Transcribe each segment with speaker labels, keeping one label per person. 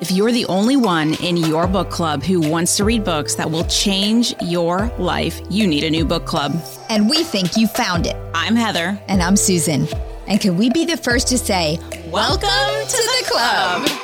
Speaker 1: If you're the only one in your book club who wants to read books that will change your life, you need a new book club.
Speaker 2: And we think you found it.
Speaker 1: I'm Heather.
Speaker 2: And I'm Susan. And can we be the first to say,
Speaker 1: Welcome, Welcome to, to, the, club. club.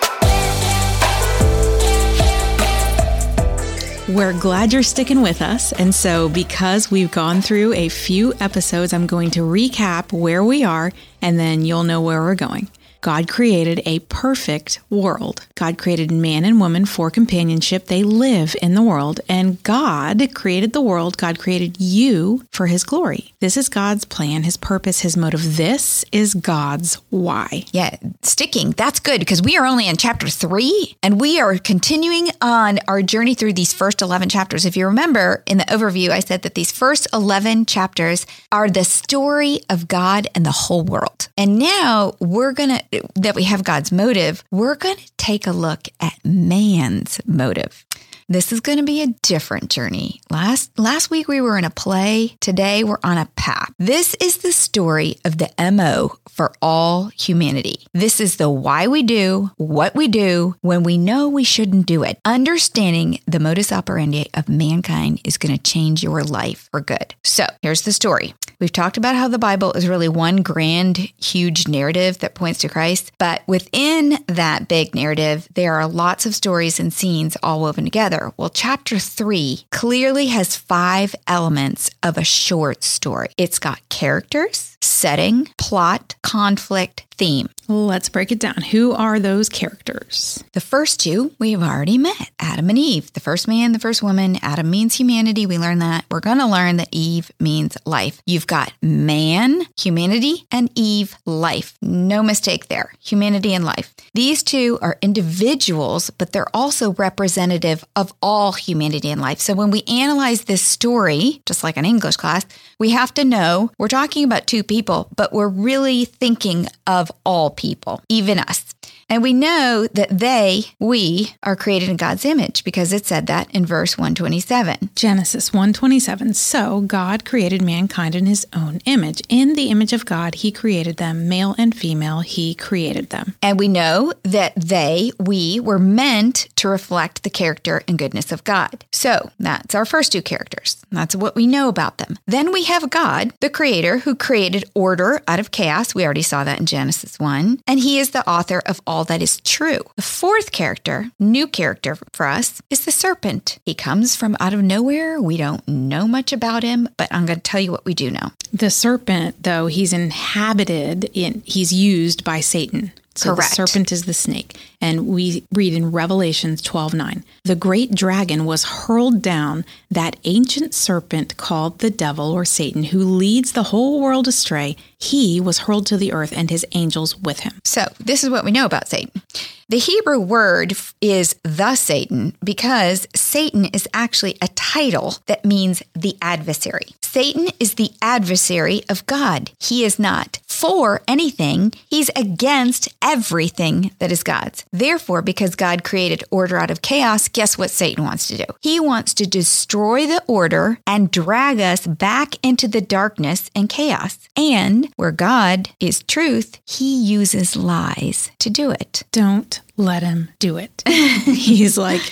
Speaker 1: We're glad you're sticking with us. And so, because we've gone through a few episodes, I'm going to recap where we are and then you'll know where we're going. God created a perfect world. God created man and woman for companionship. They live in the world. And God created the world. God created you for his glory. This is God's plan, his purpose, his motive. This is God's why.
Speaker 2: Yeah, sticking. That's good because we are only in chapter three and we are continuing on our journey through these first 11 chapters. If you remember in the overview, I said that these first 11 chapters are the story of God and the whole world. And now we're going to that we have God's motive, we're going to take a look at man's motive. This is going to be a different journey. Last last week we were in a play. Today we're on a path. This is the story of the MO for all humanity. This is the why we do what we do when we know we shouldn't do it. Understanding the modus operandi of mankind is going to change your life for good. So, here's the story. We've talked about how the Bible is really one grand, huge narrative that points to Christ. But within that big narrative, there are lots of stories and scenes all woven together. Well, chapter three clearly has five elements of a short story. It's got characters, setting, plot, conflict, theme.
Speaker 1: Let's break it down. Who are those characters?
Speaker 2: The first two we have already met Adam and Eve. The first man, the first woman. Adam means humanity. We learn that. We're going to learn that Eve means life. You've got man, humanity, and Eve, life. No mistake there. Humanity and life. These two are individuals, but they're also representative of all humanity and life. So when we analyze this story, just like an English class, we have to know we're talking about two people, but we're really thinking of all people, even us. And we know that they, we, are created in God's image because it said that in verse 127.
Speaker 1: Genesis 127. So God created mankind in his own image. In the image of God, he created them, male and female, he created them.
Speaker 2: And we know that they, we, were meant to reflect the character and goodness of God. So that's our first two characters. That's what we know about them. Then we have God, the creator, who created order out of chaos. We already saw that in Genesis 1. And he is the author of all all that is true. The fourth character, new character for us, is the serpent. He comes from out of nowhere. We don't know much about him, but I'm going to tell you what we do know.
Speaker 1: The serpent, though, he's inhabited in, he's used by Satan. So Correct. the serpent is the snake. And we read in Revelations 12 9, the great dragon was hurled down, that ancient serpent called the devil or Satan, who leads the whole world astray. He was hurled to the earth and his angels with him.
Speaker 2: So this is what we know about Satan. The Hebrew word is the Satan because Satan is actually a title that means the adversary. Satan is the adversary of God. He is not for anything, he's against everything that is God's. Therefore, because God created order out of chaos, guess what Satan wants to do? He wants to destroy the order and drag us back into the darkness and chaos. And where God is truth, he uses lies to do it.
Speaker 1: Don't let him do it. He's like,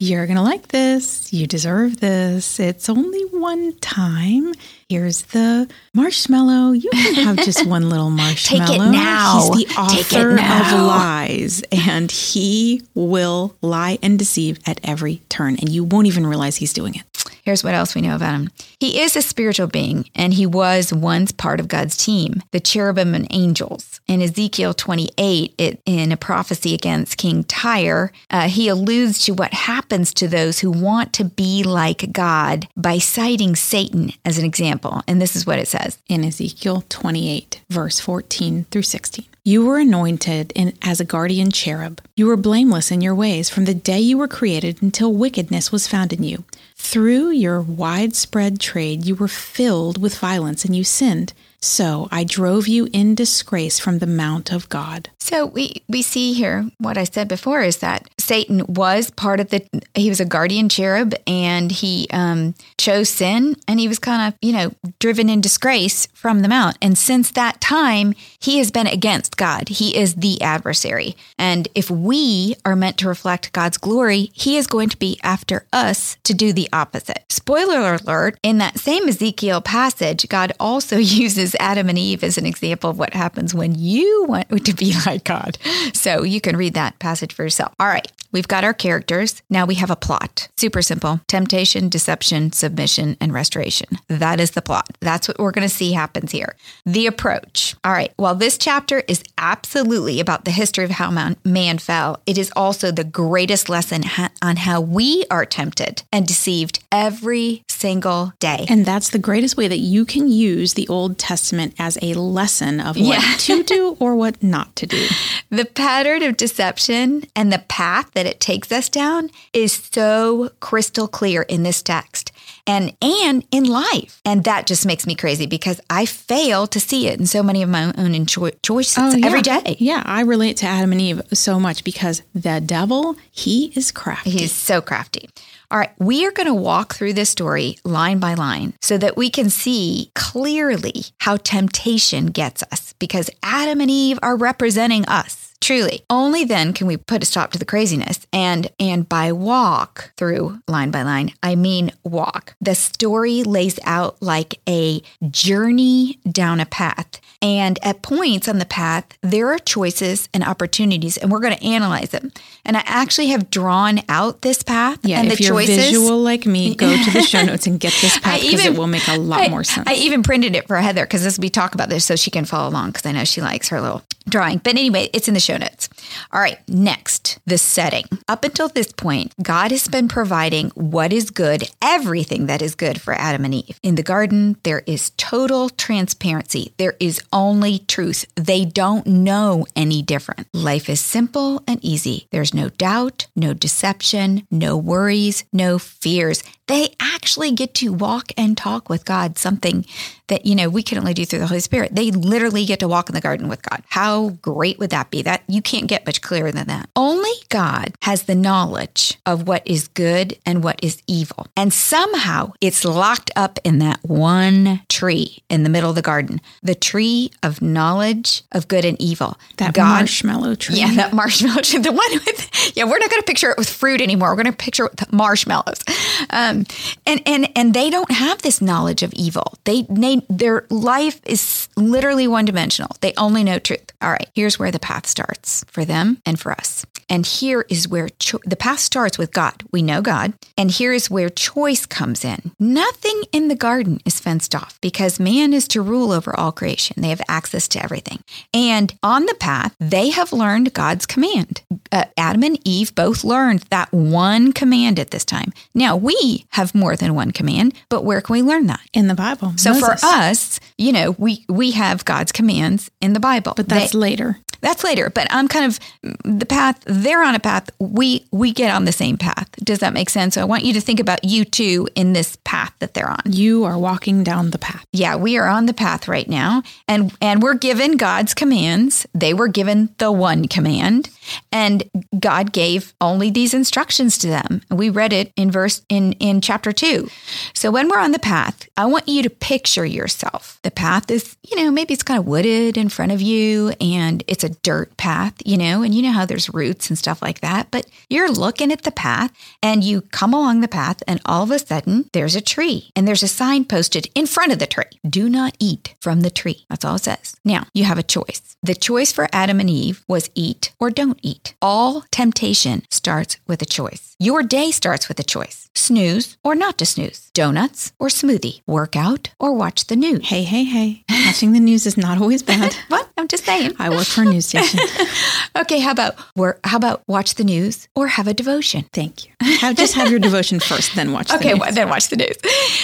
Speaker 1: You're going to like this. You deserve this. It's only one time. Here's the marshmallow. You can have just one little marshmallow.
Speaker 2: Take it now.
Speaker 1: He's the author of lies, and he will lie and deceive at every turn, and you won't even realize he's doing it.
Speaker 2: Here's what else we know about him. He is a spiritual being, and he was once part of God's team, the cherubim and angels. In Ezekiel 28, it, in a prophecy against King Tyre, uh, he alludes to what happens to those who want to be like God by citing Satan as an example. And this is what it says
Speaker 1: in Ezekiel 28, verse 14 through 16. You were anointed in, as a guardian cherub. You were blameless in your ways from the day you were created until wickedness was found in you. Through your widespread trade, you were filled with violence and you sinned. So I drove you in disgrace from the mount of God.
Speaker 2: So we, we see here what I said before is that Satan was part of the, he was a guardian cherub and he um, chose sin and he was kind of, you know, driven in disgrace from the mount. And since that time, he has been against God. He is the adversary. And if we are meant to reflect God's glory, he is going to be after us to do the opposite. Spoiler alert, in that same Ezekiel passage, God also uses Adam and Eve as an example of what happens when you want to be like God. So you can read that passage for yourself. All right. We've got our characters. Now we have a plot. Super simple temptation, deception, submission, and restoration. That is the plot. That's what we're going to see happens here. The approach. All right. While this chapter is absolutely about the history of how man fell, it is also the greatest lesson on how we are tempted and deceived every single day.
Speaker 1: And that's the greatest way that you can use the Old Testament as a lesson of what yeah. to do or what not to do.
Speaker 2: The pattern of deception and the path that it takes us down is so crystal clear in this text and and in life and that just makes me crazy because i fail to see it in so many of my own cho- choices oh, yeah. every day
Speaker 1: yeah i relate to adam and eve so much because the devil he is crafty
Speaker 2: he's so crafty all right, we are going to walk through this story line by line so that we can see clearly how temptation gets us because Adam and Eve are representing us. Truly, only then can we put a stop to the craziness. And and by walk through line by line, I mean walk. The story lays out like a journey down a path. And at points on the path, there are choices and opportunities, and we're going to analyze them. And I actually have drawn out this path
Speaker 1: yeah,
Speaker 2: and
Speaker 1: if
Speaker 2: the
Speaker 1: you're
Speaker 2: choices.
Speaker 1: visual like me, go to the show notes and get this path because it will make a lot
Speaker 2: I,
Speaker 1: more sense.
Speaker 2: I even printed it for Heather because as we talk about this, so she can follow along because I know she likes her little drawing. But anyway, it's in the show notes. All right, next, the setting. Up until this point, God has been providing what is good, everything that is good for Adam and Eve. In the garden, there is total transparency. There is only truth. They don't know any different. Life is simple and easy. There's no doubt, no deception, no worries, no fears. They actually get to walk and talk with God, something that, you know, we can only do through the Holy Spirit. They literally get to walk in the garden with God. How great would that be? That you can't get much clearer than that. Only God has the knowledge of what is good and what is evil. And somehow it's locked up in that one tree in the middle of the garden, the tree of knowledge of good and evil.
Speaker 1: That God, marshmallow tree.
Speaker 2: Yeah, that marshmallow tree. The one with, yeah, we're not going to picture it with fruit anymore. We're going to picture it with marshmallows. Um, and, and, and they don't have this knowledge of evil. They, they, their life is literally one dimensional. They only know truth. All right, here's where the path starts for them and for us. And here is where cho- the path starts with God. We know God. And here is where choice comes in. Nothing in the garden is fenced off because man is to rule over all creation. They have access to everything. And on the path, they have learned God's command. Uh, Adam and Eve both learned that one command at this time. Now, we have more than one command, but where can we learn that?
Speaker 1: In the Bible.
Speaker 2: So Moses. for us, you know, we we have God's commands in the Bible.
Speaker 1: But that's later.
Speaker 2: That's later, but I'm kind of the path. They're on a path. We we get on the same path. Does that make sense? So I want you to think about you too in this path that they're on.
Speaker 1: You are walking down the path.
Speaker 2: Yeah, we are on the path right now, and and we're given God's commands. They were given the one command, and God gave only these instructions to them. We read it in verse in in chapter two. So when we're on the path, I want you to picture yourself. The path is, you know, maybe it's kind of wooded in front of you, and it's a dirt path, you know, and you know how there's roots and stuff like that, but you're looking at the path and you come along the path and all of a sudden there's a tree and there's a sign posted in front of the tree. Do not eat from the tree. That's all it says. Now you have a choice. The choice for Adam and Eve was eat or don't eat. All temptation starts with a choice. Your day starts with a choice. Snooze or not to snooze. Donuts or smoothie. workout or watch the news.
Speaker 1: Hey, hey, hey. Watching the news is not always bad.
Speaker 2: what? I'm just saying.
Speaker 1: I work for a news station.
Speaker 2: okay, how about work, how about watch the news or have a devotion?
Speaker 1: Thank you. Have, just have your devotion first, then watch
Speaker 2: okay,
Speaker 1: the
Speaker 2: well, then watch the news.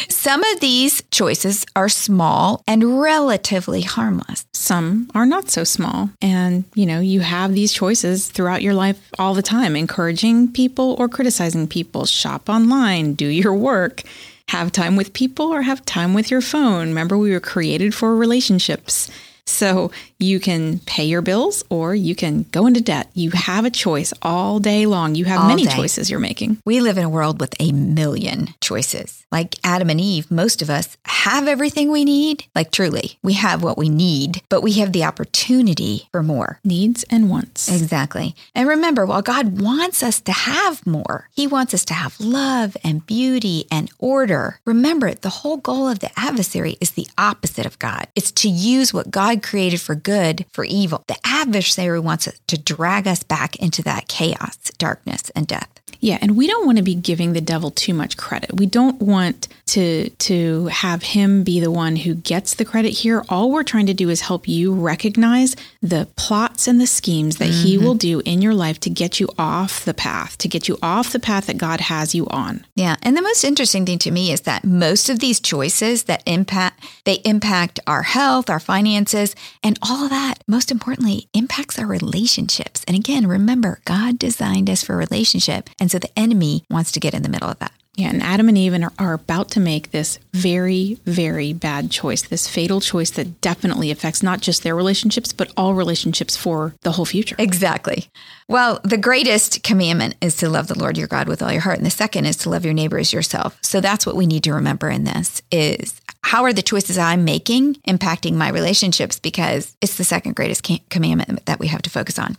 Speaker 2: Some of these choices are small and relatively harmless.
Speaker 1: Some are not so small. And, you know, you have these choices throughout your life all the time, encouraging people or criticizing people, shop online, do your work have time with people or have time with your phone. Remember, we were created for relationships. So You can pay your bills or you can go into debt. You have a choice all day long. You have
Speaker 2: All
Speaker 1: many
Speaker 2: day.
Speaker 1: choices you're making.
Speaker 2: We live in a world with a million choices. Like Adam and Eve, most of us have everything we need. Like truly, we have what we need, but we have the opportunity for more.
Speaker 1: Needs and wants.
Speaker 2: Exactly. And remember, while God wants us to have more, He wants us to have love and beauty and order. Remember, the whole goal of the adversary is the opposite of God. It's to use what God created for good for evil. The adversary wants to drag us back into that chaos, darkness, and death.
Speaker 1: Yeah, and we don't want to be giving the devil too much credit. We don't want to to have him be the one who gets the credit here. All we're trying to do is help you recognize the plots and the schemes that he mm-hmm. will do in your life to get you off the path, to get you off the path that God has you on.
Speaker 2: Yeah, and the most interesting thing to me is that most of these choices that impact they impact our health, our finances, and all of that, most importantly, impacts our relationships. And again, remember, God designed us for relationship, and so the enemy wants to get in the middle of that.
Speaker 1: Yeah, and Adam and Eve are, are about to make this very, very bad choice, this fatal choice that definitely affects not just their relationships, but all relationships for the whole future.
Speaker 2: Exactly. Well, the greatest commandment is to love the Lord your God with all your heart, and the second is to love your neighbor as yourself. So that's what we need to remember in this is how are the choices I'm making impacting my relationships because it's the second greatest commandment that we have to focus on.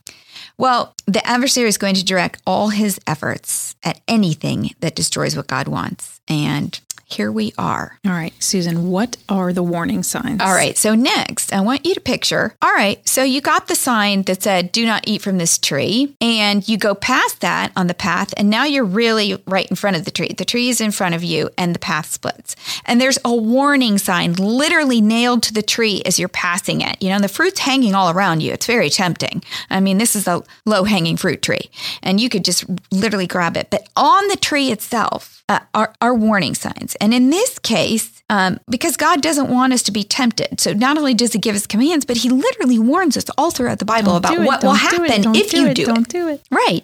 Speaker 2: Well, the adversary is going to direct all his efforts at anything that destroys what God wants. And here we are.
Speaker 1: All right, Susan, what are the warning signs?
Speaker 2: All right. So next, I want you to picture. All right. So you got the sign that said, do not eat from this tree. And you go past that on the path. And now you're really right in front of the tree. The tree is in front of you and the path splits. And there's a warning sign literally nailed to the tree as you're passing it. You know, and the fruit's hanging all around you. It's very tempting. I mean, this is a low hanging fruit tree and you could just literally grab it. But on the tree itself uh, are, are warning signs. And in this case, um, because God doesn't want us to be tempted. So not only does he give us commands, but he literally warns us all throughout the Bible
Speaker 1: Don't
Speaker 2: about
Speaker 1: it,
Speaker 2: what will
Speaker 1: don't
Speaker 2: happen
Speaker 1: don't
Speaker 2: if
Speaker 1: do
Speaker 2: you
Speaker 1: it,
Speaker 2: do it.
Speaker 1: Don't do it.
Speaker 2: Right.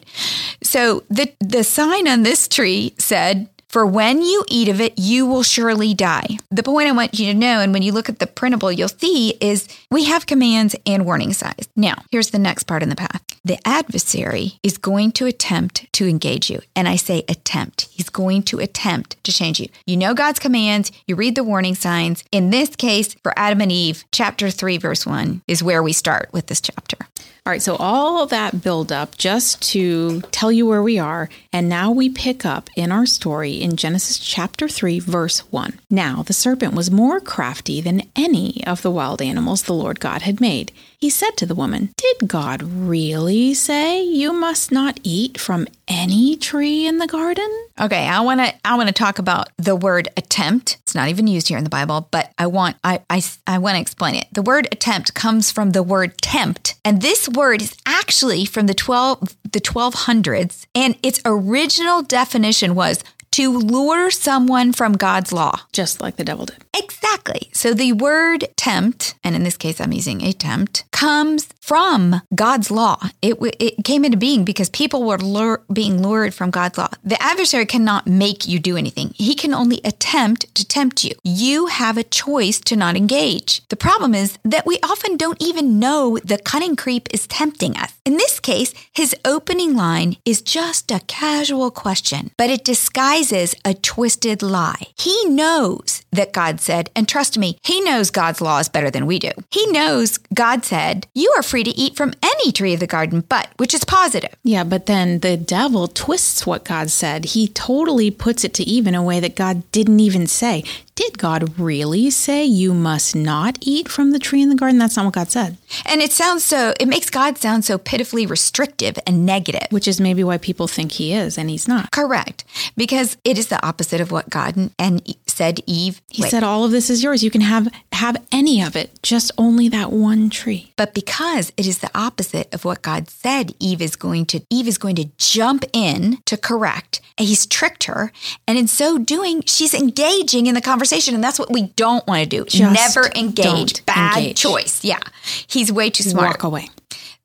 Speaker 2: So the the sign on this tree said, "For when you eat of it, you will surely die." The point I want you to know, and when you look at the printable, you'll see is we have commands and warning signs. Now, here's the next part in the path. The adversary is going to attempt to engage you, and I say attempt. He's going to attempt to change you. You know God's commands. You read the warning signs. In this case, for Adam and Eve, chapter three, verse one is where we start with this chapter.
Speaker 1: All right, so all that build up just to tell you where we are, and now we pick up in our story in Genesis chapter 3, verse 1. Now the serpent was more crafty than any of the wild animals the Lord God had made. He said to the woman, Did God really say you must not eat from any tree in the garden?
Speaker 2: Okay, I want to I want to talk about the word attempt. It's not even used here in the Bible, but I want I I, I want to explain it. The word attempt comes from the word tempt, and this word is actually from the 12 the 1200s, and its original definition was to lure someone from God's law.
Speaker 1: Just like the devil did.
Speaker 2: Exactly. So the word tempt, and in this case I'm using a tempt, comes from God's law. It, it came into being because people were lure, being lured from God's law. The adversary cannot make you do anything. He can only attempt to tempt you. You have a choice to not engage. The problem is that we often don't even know the cunning creep is tempting us. In this case, his opening line is just a casual question, but it disguises a twisted lie. He knows that God said, and trust me, he knows God's law is better than we do. He knows God said, You are free to eat from any tree of the garden, but, which is positive.
Speaker 1: Yeah, but then the devil twists what God said. He totally puts it to Eve in a way that God didn't even say. Did God really say you must not eat from the tree in the garden? That's not what God said,
Speaker 2: And it sounds so, it makes God sound so pitifully restrictive and negative.
Speaker 1: which is maybe why people think he is and he's not.
Speaker 2: Correct. Because it is the opposite of what God and said Eve.
Speaker 1: He said all of this is yours. You can have have any of it, just only that one tree.
Speaker 2: But because it is the opposite of what God said, Eve is going to Eve is going to jump in to correct. And he's tricked her, and in so doing, she's engaging in the conversation, and that's what we don't want to do.
Speaker 1: Just
Speaker 2: Never engage. Bad
Speaker 1: engage.
Speaker 2: choice. Yeah, he's way too smart.
Speaker 1: Walk away.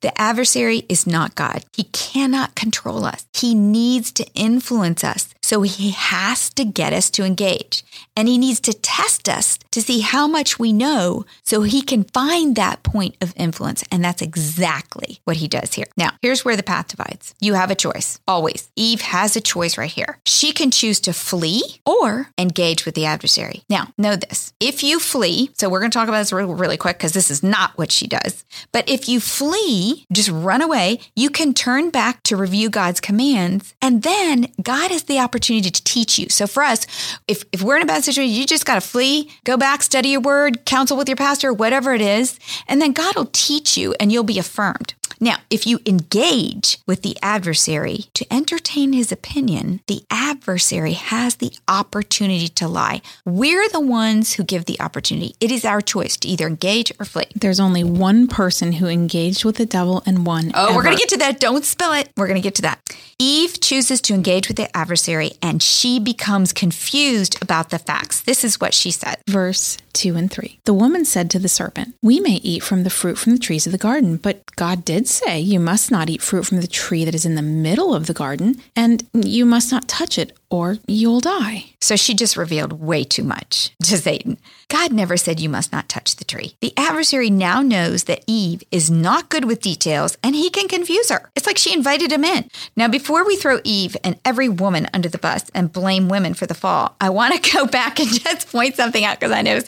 Speaker 2: The adversary is not God. He cannot control us. He needs to influence us So he has to get us to engage. And he needs to test us to see how much we know so he can find that point of influence. And that's exactly what he does here. Now, here's where the path divides. You have a choice, always. Eve has a choice right here. She can choose to flee or engage with the adversary. Now, know this if you flee, so we're going to talk about this really, really quick because this is not what she does. But if you flee, just run away, you can turn back to review God's commands. And then God has the opportunity to teach you. So for us, if, if we're in a bad situation, you just got to flee, go back, study your word, counsel with your pastor, whatever it is. And then God will teach you and you'll be affirmed. Now, if you engage with the adversary to entertain his opinion, the adversary has the opportunity to lie. We're the ones who give the opportunity. It is our choice to either engage or flee.
Speaker 1: There's only one person who engaged with the devil and won.
Speaker 2: Oh,
Speaker 1: ever.
Speaker 2: we're going to get to that. Don't spill it. We're going to get to that. Eve chooses to engage with the adversary and she becomes confused about the facts. This is what she said.
Speaker 1: Verse 2 and 3. The woman said to the serpent, We may eat from the fruit from the trees of the garden, but God did say, You must not eat fruit from the tree that is in the middle of the garden, and you must not touch it, or you'll die.
Speaker 2: So she just revealed way too much to Satan. God never said you must not touch the tree. The adversary now knows that Eve is not good with details and he can confuse her. It's like she invited him in. Now, before we throw Eve and every woman under the bus and blame women for the fall, I want to go back and just point something out because I know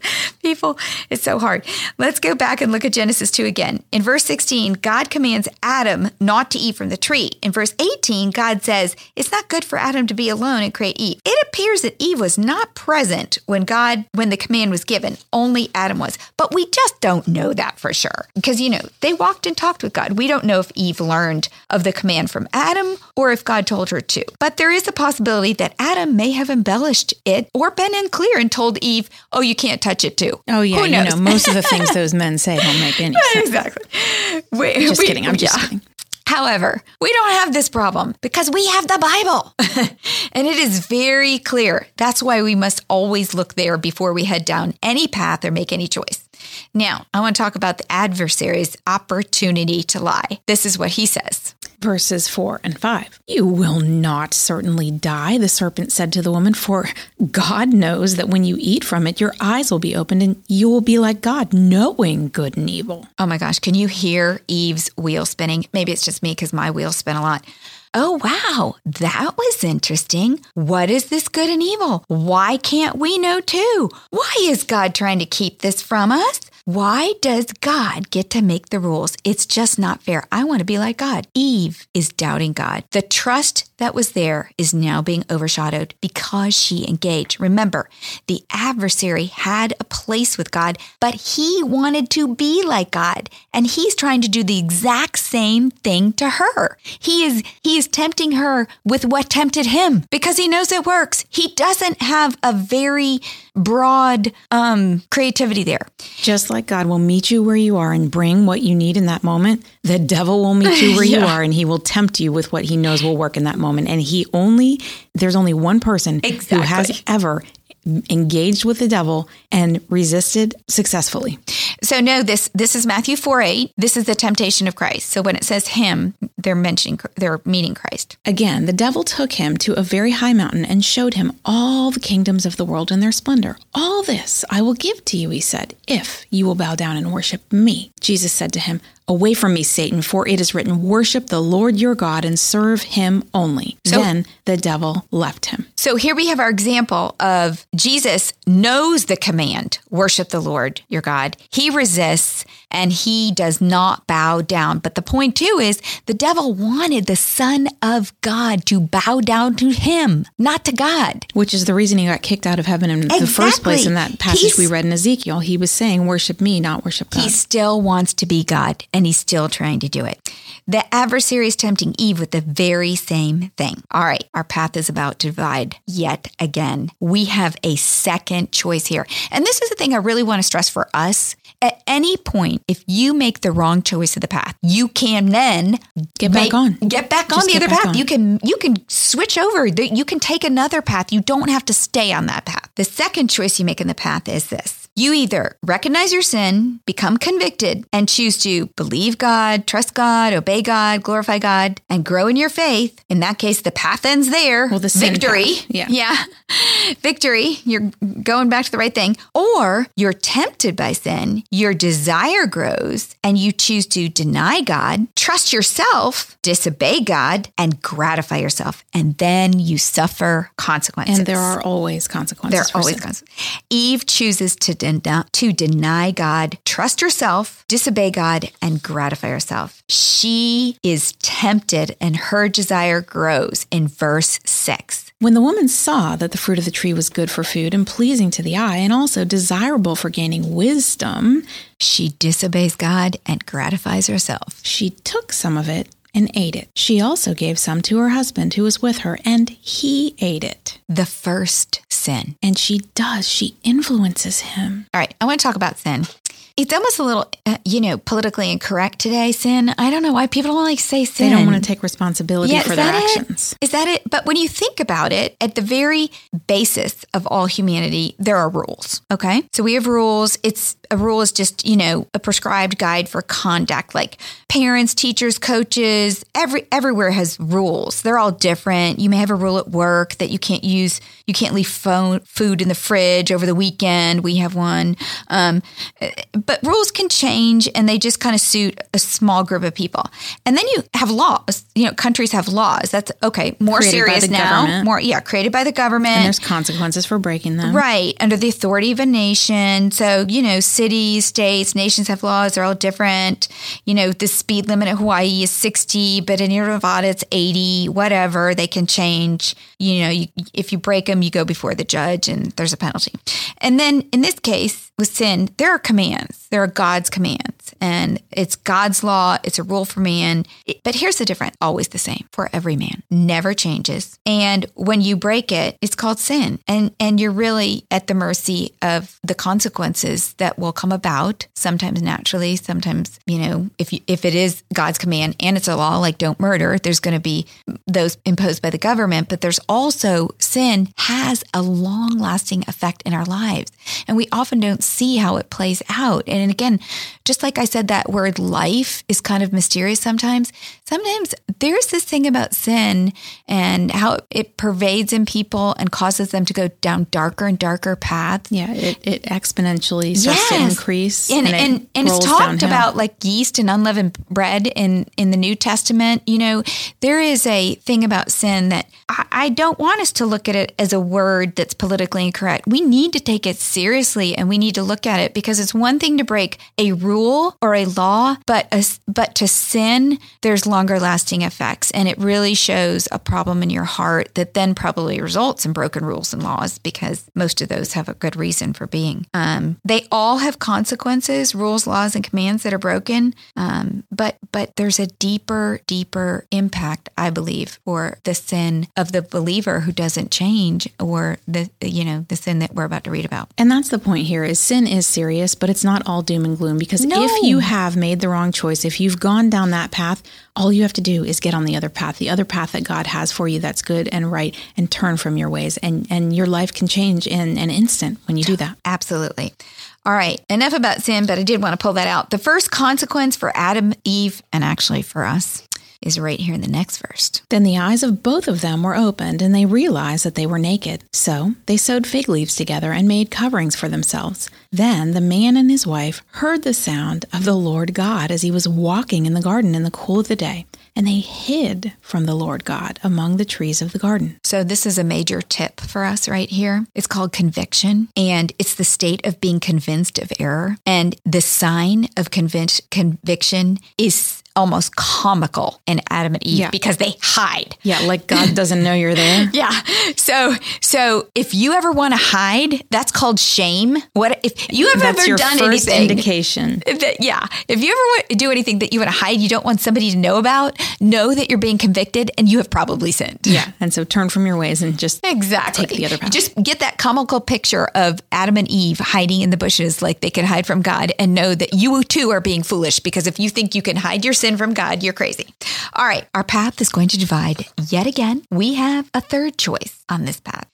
Speaker 2: people, it's so hard. Let's go back and look at Genesis 2 again. In verse 16, God commands Adam not to eat from the tree. In verse 18, God says, It's not good for Adam to be alone create Eve. It appears that Eve was not present when God, when the command was given. Only Adam was. But we just don't know that for sure. Because, you know, they walked and talked with God. We don't know if Eve learned of the command from Adam or if God told her to. But there is a possibility that Adam may have embellished it or been unclear and told Eve, oh, you can't touch it too.
Speaker 1: Oh, yeah. You know, most of the things those men say don't make any sense.
Speaker 2: exactly. We,
Speaker 1: Just
Speaker 2: we-
Speaker 1: kidding. I'm just
Speaker 2: yeah.
Speaker 1: kidding.
Speaker 2: However, we don't have this problem because we have the Bible. and it is very clear. That's why we must always look there before we head down any path or make any choice. Now, I want to talk about the adversary's opportunity to lie. This is what he says.
Speaker 1: Verses 4 and 5. You will not certainly die, the serpent said to the woman, for God knows that when you eat from it, your eyes will be opened and you will be like God, knowing good and evil.
Speaker 2: Oh my gosh, can you hear Eve's wheel spinning? Maybe it's just me because my wheels spin a lot. Oh, wow, that was interesting. What is this good and evil? Why can't we know too? Why is God trying to keep this from us? Why does God get to make the rules? It's just not fair. I want to be like God. Eve is doubting God. The trust that was there is now being overshadowed because she engaged. Remember, the adversary had a place with God, but he wanted to be like God, and he's trying to do the exact same thing to her. He is he is tempting her with what tempted him because he knows it works. He doesn't have a very broad um creativity there.
Speaker 1: Just like God will meet you where you are and bring what you need in that moment, the devil will meet you where you are and he will tempt you with what he knows will work in that moment. And he only, there's only one person who has ever engaged with the devil and resisted successfully.
Speaker 2: So no, this this is Matthew 4 8. This is the temptation of Christ. So when it says him, they're mentioning they're meeting Christ.
Speaker 1: Again, the devil took him to a very high mountain and showed him all the kingdoms of the world and their splendor. All this I will give to you, he said, if you will bow down and worship me. Jesus said to him, Away from me, Satan, for it is written, Worship the Lord your God and serve him only.
Speaker 2: So-
Speaker 1: then the devil left him.
Speaker 2: So here we have our example of Jesus knows the command, worship the Lord your God. He resists and he does not bow down. But the point too is the devil wanted the son of God to bow down to him, not to God.
Speaker 1: Which is the reason he got kicked out of heaven in the first place in that passage
Speaker 2: He's-
Speaker 1: we read in Ezekiel. He was saying, Worship me, not worship God.
Speaker 2: He still wants to be God and he's still trying to do it. The adversary is tempting Eve with the very same thing. All right, our path is about to divide yet again. We have a second choice here. And this is the thing I really want to stress for us. At any point, if you make the wrong choice of the path, you can then
Speaker 1: Get back
Speaker 2: make-
Speaker 1: on.
Speaker 2: Get back
Speaker 1: Just
Speaker 2: on the other path.
Speaker 1: on.
Speaker 2: You can you can switch over. You can take another path. You don't have to stay on that path. The second choice you make in the path is this. You either recognize your sin, become convicted, and choose to believe God, trust God, obey God, glorify God, and grow in your faith. In that case, the path ends there.
Speaker 1: Well, the sin
Speaker 2: victory.
Speaker 1: path, yeah.
Speaker 2: Yeah. Victory. You're going back to the right thing. Or you're tempted by sin, your desire grows, and you choose to deny God, trust yourself, disobey God, and gratify yourself. And then you suffer consequences.
Speaker 1: And there are always consequences.
Speaker 2: There are always
Speaker 1: sin.
Speaker 2: consequences. Eve chooses to, deny to deny God, trust herself, disobey God, and gratify herself. She is tempted and her desire grows in verse 6.
Speaker 1: When the woman saw that the fruit of the tree was good for food and pleasing to the eye and also desirable for gaining wisdom,
Speaker 2: She disobeys God and gratifies herself.
Speaker 1: she took some of it and ate it. She also gave some to her husband who was with her, and he ate it.
Speaker 2: The first sin.
Speaker 1: And she does, she influences him.
Speaker 2: All right, I want to talk about sin. It's almost a little, uh, you know, politically incorrect today, sin. I don't know why people don't like say sin.
Speaker 1: They don't want to take responsibility
Speaker 2: Yeah,
Speaker 1: for their actions.
Speaker 2: Is that it? But when you think about it, at the very basis of all humanity, there are rules. Okay. So we have rules. It's a rule is just, you know, a prescribed guide for conduct. Like parents, teachers, coaches, every everywhere has rules. They're all different. You may have a rule at work that you can't use, you can't leave phone food in the fridge over the weekend. We have one. Um, but rules can change and they just kind of suit a small group of people. And then you have laws. You know, countries have laws. That's okay. More
Speaker 1: Created by
Speaker 2: serious
Speaker 1: the
Speaker 2: now.
Speaker 1: government.
Speaker 2: More, yeah, created by the government.
Speaker 1: And there's consequences for breaking them.
Speaker 2: Right, under the authority of a nation. So, you know, cities, states, nations have laws. They're all different. You know, the speed limit in Hawaii is 60, but in Nevada it's 80, whatever. They can change. You know, you, if you break them, you go before the judge and there's a penalty. And then in this case, with sin, there are commands. There are God's commands. And it's God's law. It's a rule for man. But here's the difference always the same for every man, never changes. And when you break it, it's called sin. And, and you're really at the mercy of the consequences that will come about, sometimes naturally, sometimes, you know, if, you, if it is God's command and it's a law, like don't murder, there's going to be those imposed by the government. But there's also sin has a long lasting effect in our lives. And we often don't see how it plays out. And again, just like I said, that word life is kind of mysterious sometimes. Sometimes there's this thing about sin and how it pervades in people and causes them to go down darker and darker paths.
Speaker 1: Yeah, it, it exponentially starts to
Speaker 2: Yes.
Speaker 1: increase.
Speaker 2: And
Speaker 1: it
Speaker 2: and, and, it's talked
Speaker 1: downhill.
Speaker 2: about like yeast and unleavened bread in in the New Testament. You know, there is a thing about sin that I, I don't want us to look at it as a word that's politically incorrect. We need to take it seriously and we need to look at it because it's one thing to break a rule or a law, but a, but to sin, there's longer lasting effects, and it really shows a problem in your heart that then probably results in broken rules and laws because most of those have a good reason for being. Um, they all have consequences, rules, laws, and commands that are broken. Um, but but there's a deeper, deeper impact, I believe, for the sin of the believer who doesn't change, or the you know the sin that we're about to read about.
Speaker 1: And that's the point here is sin is serious, but it's not all doom and gloom because
Speaker 2: No.
Speaker 1: if you have made the wrong choice, if you've gone down that path, all you have to do is get on the other path, the other path that God has for you that's good and right and turn from your ways and and your life can change in an instant when you do that.
Speaker 2: Absolutely. All right, enough about sin, but I did want to pull that out. The first consequence for Adam, Eve, and actually for us is right here in the next verse.
Speaker 1: Then the eyes of both of them were opened, and they realized that they were naked. So they sewed fig leaves together and made coverings for themselves. Then the man and his wife heard the sound of the Lord God as he was walking in the garden in the cool of the day, and they hid from the Lord God among the trees of the garden.
Speaker 2: So, this is a major tip for us right here. It's called conviction, and it's the state of being convinced of error. And the sign of convic- conviction is almost comical in Adam and Eve
Speaker 1: Yeah.
Speaker 2: because they hide.
Speaker 1: Yeah, like God doesn't know you're there.
Speaker 2: Yeah. So so if you ever want to hide, that's called shame. What if you have
Speaker 1: That's
Speaker 2: ever
Speaker 1: your
Speaker 2: done
Speaker 1: first
Speaker 2: anything?
Speaker 1: indication.
Speaker 2: that, yeah. If you ever want to do anything that you want to hide, you don't want somebody to know about, know that you're being convicted and you have probably sinned.
Speaker 1: Yeah, and so turn from your ways and just
Speaker 2: Exactly.
Speaker 1: Take the other path.
Speaker 2: Just get that comical picture of Adam and Eve hiding in the bushes like they could hide from God and know that you too are being foolish because if you think you can hide your sin from God, you're crazy. All right. Our path is going to divide yet again. We have a third choice on this path.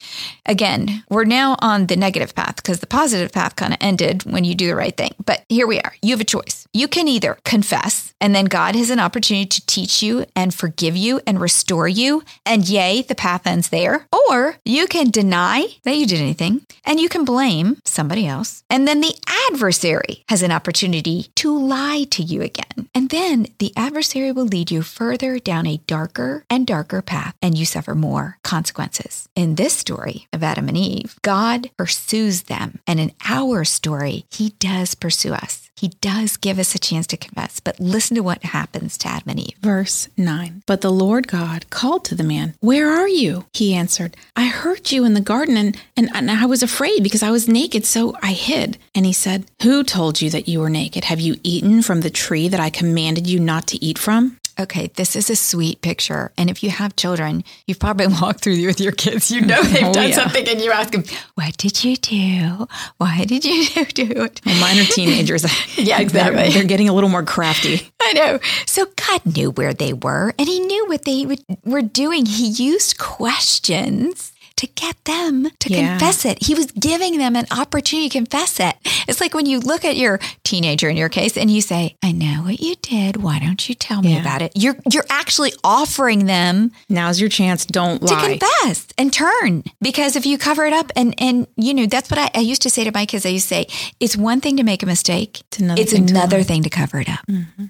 Speaker 2: Again, we're now on the negative path because the positive path kind of ended when you do the right thing. But here we are. You have a choice. You can either confess, and then God has an opportunity to teach you and forgive you and restore you. And yay, the path ends there. Or you can deny that you did anything and you can blame somebody else. And then the adversary has an opportunity to lie to you again. And then the adversary will lead you further down a darker and darker path, and you suffer more consequences. In this story of Adam and Eve, God pursues them. And in our story, he does pursue us. He does give us a chance to confess, but listen to what happens to Adam and Eve.
Speaker 1: Verse 9 But the Lord God called to the man, Where are you? He answered, I heard you in the garden, and, and, and I was afraid because I was naked, so I hid. And he said, Who told you that you were naked? Have you eaten from the tree that I commanded you not to eat from?
Speaker 2: Okay, this is a sweet picture. And if you have children, you've probably walked through with your kids. You know oh, they've oh, done yeah. something and you ask them, What did you do? Why did you do it?
Speaker 1: Well, mine are teenagers.
Speaker 2: yeah, exactly.
Speaker 1: They're, they're, getting a little more crafty.
Speaker 2: I know. So God knew where they were and He knew what they were doing. He used questions to get them to yeah. confess it. He was giving them an opportunity to confess it. It's like when you look at your teenager in your case and you say, "I know what you did. Why don't you tell me yeah. about it?" You're you're actually offering them
Speaker 1: Now's your chance. Don't
Speaker 2: lie. To confess and turn. Because if you cover it up and and you know, that's what I, I used to say to my kids. I used to say, "It's one thing to make a mistake. It's another, it's thing, another to thing to cover it up." Mm-hmm.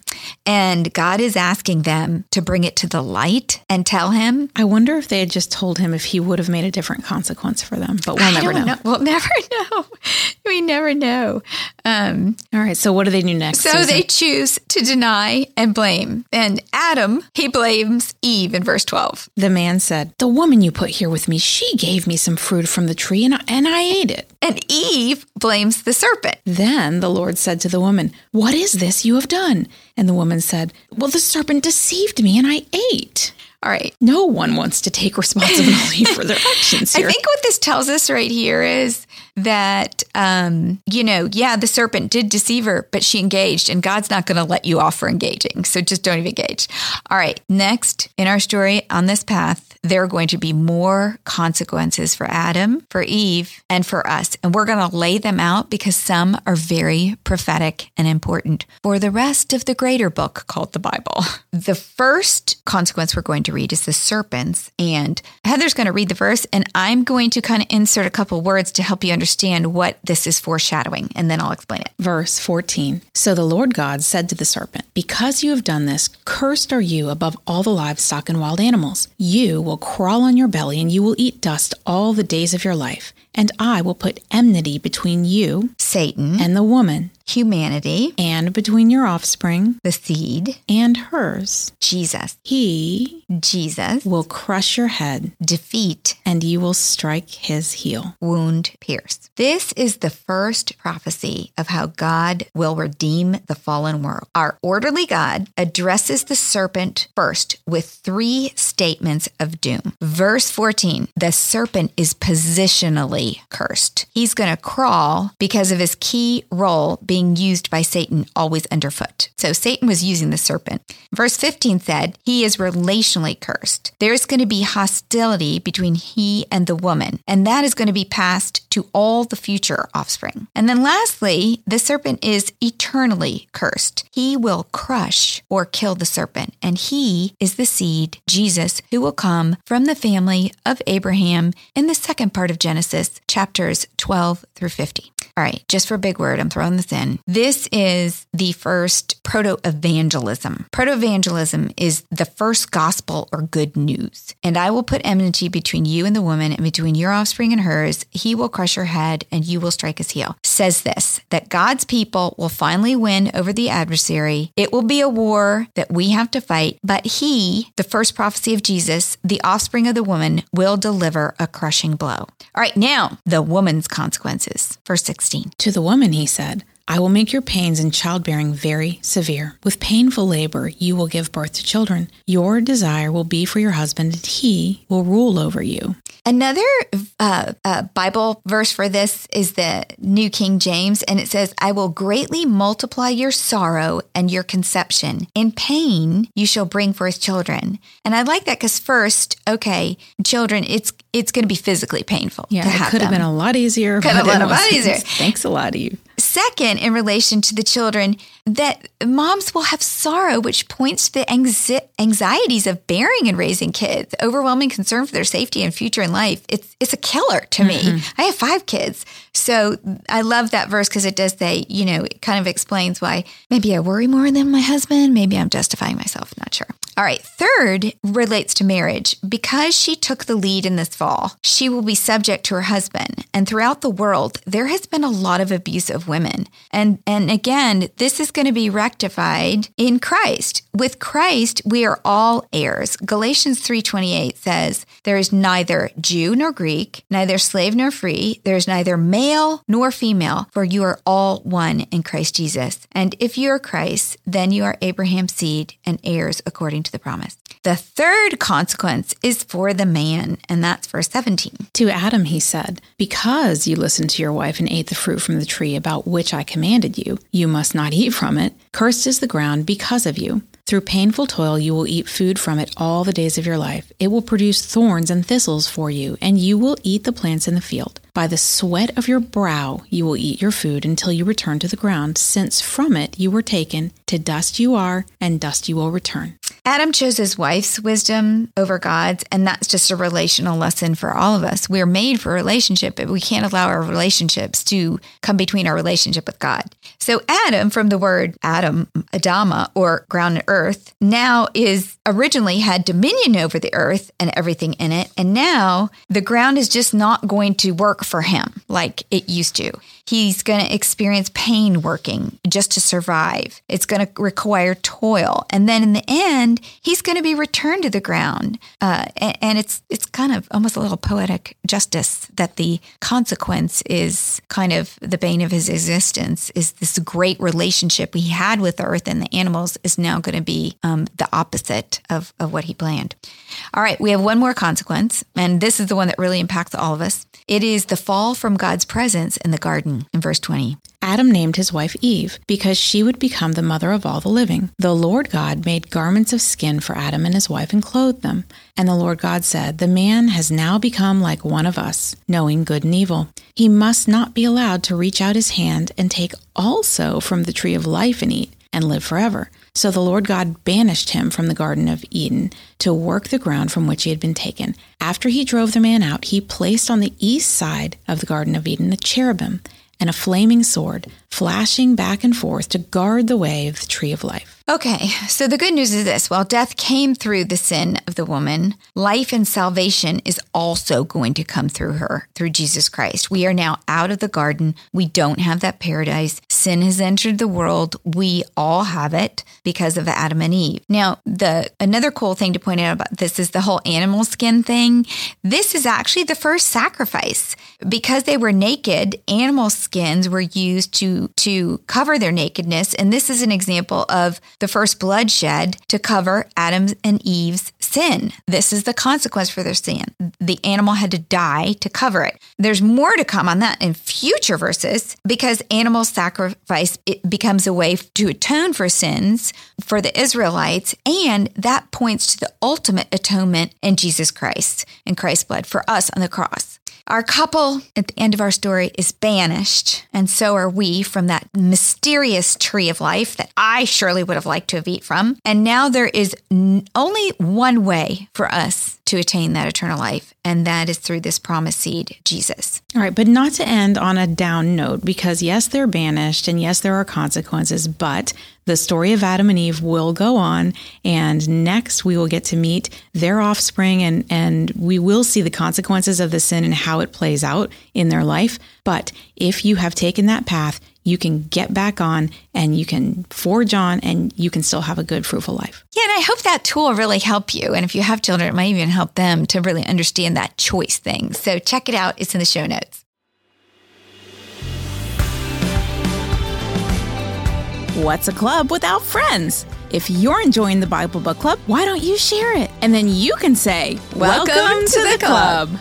Speaker 2: And God is asking them to bring it to the light and tell him.
Speaker 1: I wonder if they had just told him if he would have made a different consequence for them, but we'll never know.
Speaker 2: know. We'll never know. We never know.
Speaker 1: Um, All right. So what do they do next?
Speaker 2: So Susan? they choose to deny and blame. And Adam, he blames Eve in verse 12.
Speaker 1: The man said, The woman you put here with me, she gave me some fruit from the tree and I, and I ate it.
Speaker 2: And Eve blames the serpent.
Speaker 1: Then the Lord said to the woman, What is this you have done? And the woman said, Well, the serpent deceived me and I ate.
Speaker 2: All right.
Speaker 1: No one wants to take responsibility for their actions here.
Speaker 2: I think what this tells us right here is that, um, you know, yeah, the serpent did deceive her, but she engaged, and God's not going to let you off for engaging. So just don't even engage. All right. Next in our story on this path, there are going to be more consequences for Adam, for Eve, and for us. And we're going to lay them out because some are very prophetic and important for the rest of the greater book called the Bible. The first consequence we're going to read is the serpents. And Heather's going to read the verse, and I'm going to kind of insert a couple words to help you understand what this is foreshadowing, and then I'll explain it.
Speaker 1: Verse 14 So the Lord God said to the serpent, Because you have done this, cursed are you above all the livestock and wild animals. You will crawl on your belly, and you will eat dust all the days of your life. And I will put enmity between you,
Speaker 2: Satan,
Speaker 1: and the woman,
Speaker 2: humanity,
Speaker 1: and between your offspring,
Speaker 2: the seed,
Speaker 1: and hers,
Speaker 2: Jesus.
Speaker 1: He,
Speaker 2: Jesus,
Speaker 1: will crush your head,
Speaker 2: defeat,
Speaker 1: and you will strike his heel,
Speaker 2: wound, pierce. This is the first prophecy of how God will redeem the fallen world. Our orderly God addresses the serpent first with three statements of doom. Verse 14 the serpent is positionally cursed. He's going to crawl because of his key role being used by Satan always underfoot. So Satan was using the serpent. Verse 15 said, He is relationally cursed. There's going to be hostility between he and the woman, and that is going to be passed to all the future offspring. And then lastly, the serpent is eternally cursed. He will crush or kill the serpent, and he is the seed, Jesus, who will come from the family of Abraham in the second part of Genesis chapters 12 through 50. All right, just for a big word, I'm throwing this in. This is the first proto evangelism. Proto evangelism is the first gospel or good news. And I will put enmity between you and the woman, and between your offspring and hers. He will crush her head, and you will strike his heel. Says this that God's people will finally win over the adversary. It will be a war that we have to fight, but he, the first prophecy of Jesus, the offspring of the woman, will deliver a crushing blow. All right, now the woman's consequences. Verse 16.
Speaker 1: To the woman, he said, I will make your pains in childbearing very severe. With painful labor, you will give birth to children. Your desire will be for your husband, and he will rule over you.
Speaker 2: Another uh, uh, Bible verse for this is the New King James, and it says, I will greatly multiply your sorrow and your conception. In pain, you shall bring forth children. And I like that because, first, okay, children, it's it's going to be physically painful.
Speaker 1: Yeah, it could have been a lot easier.
Speaker 2: Could have been a lot easier.
Speaker 1: Thanks a lot, Eve.
Speaker 2: Second, in relation to the children, that moms will have sorrow, which points to the anxieties of bearing and raising kids, overwhelming concern for their safety and future in life. It's it's a killer to mm-hmm. me. I have five kids, so I love that verse because it does say, you know, it kind of explains why maybe I worry more than my husband. Maybe I'm justifying myself. Not sure. All right. Third relates to marriage. Because she took the lead in this fall, she will be subject to her husband. And throughout the world, there has been a lot of abuse of women. And and again, this is going to be rectified in Christ. With Christ, we are all heirs. Galatians 3:28 says, "There is neither Jew nor Greek, neither slave nor free, there is neither male nor female, for you are all one in Christ Jesus. And if you are Christ, then you are Abraham's seed and heirs according to the promise." The third consequence is for the man, and that's verse 17.
Speaker 1: To Adam he said, "Because you listened to your wife and ate the fruit from the tree about which I commanded you, you must not eat from it. Cursed is the ground because of you. Through painful toil, you will eat food from it all the days of your life. It will produce thorns and thistles for you, and you will eat the plants in the field. By the sweat of your brow, you will eat your food until you return to the ground, since from it you were taken. To dust you are, and dust you will return.
Speaker 2: Adam chose his wife's wisdom over God's, and that's just a relational lesson for all of us. We're made for relationship, but we can't allow our relationships to come between our relationship with God. So Adam, from the word Adam, Adama, or ground and earth, now is originally had dominion over the earth and everything in it, and now the ground is just not going to work for him like it used to. He's going to experience pain working just to survive. It's going to require toil, and then in the end and he's going to be returned to the ground. Uh, and, and, it's it's kind of almost a little poetic justice that the consequence is kind of the bane of his existence. Is this great relationship he had with the Earth and the animals is now going to be um, the opposite of of what he planned. All right, we have one more consequence, and this is the one that really impacts all of us. It is the fall from God's presence in the garden in verse 20.
Speaker 1: Adam named his wife Eve because she would become the mother of all the living. The Lord God made garments of skin for Adam and his wife and clothed them. And the Lord God said, The man has now become like one of us, knowing good and evil. He must not be allowed to reach out his hand and take also from the tree of life and eat and live forever. So the Lord God banished him from the Garden of Eden to work the ground from which he had been taken. After he drove the man out, he placed on the east side of the Garden of Eden a cherubim and a flaming sword, flashing back and forth to guard the way of the tree of life.
Speaker 2: Okay, so the good news is this while death came through the sin of the woman, life and salvation is also going to come through her, through Jesus Christ. We are now out of the garden. We don't have that paradise. Sin has entered the world. We all have it because of Adam and Eve. Now, the another cool thing to point out about this is the whole animal skin thing. This is actually the first sacrifice. Because they were naked, animal skins were used to to cover their nakedness, and this is an example of the first bloodshed to cover Adam's and Eve's sin. This is the consequence for their sin. The animal had to die to cover it. There's more to come on that in future verses because animal sacrifice it becomes a way to atone for sins for the Israelites and that points to the ultimate atonement in Jesus Christ and Christ's blood for us on the cross. Our couple at the end of our story is banished, and so are we from that mysterious tree of life that I surely would have liked to have eaten from. And now there is only one way for us to attain that eternal life, and that is through this promised seed, Jesus.
Speaker 1: All right, but not to end on a down note, because yes, they're banished, and yes, there are consequences, but the story of Adam and Eve will go on, and next we will get to meet their offspring, and, and we will see the consequences of the sin and how it plays out in their life. But if you have taken that path, you can get back on and you can forge on and you can still have a good, fruitful life.
Speaker 2: Yeah, and I hope that tool will really help you. And if you have children, it might even help them to really understand that choice thing. So check it out, it's in the show notes.
Speaker 1: What's a club without friends? If you're enjoying the Bible Book Club, why don't you share it? And then you can say,
Speaker 2: Welcome, Welcome to, to, the, club. club.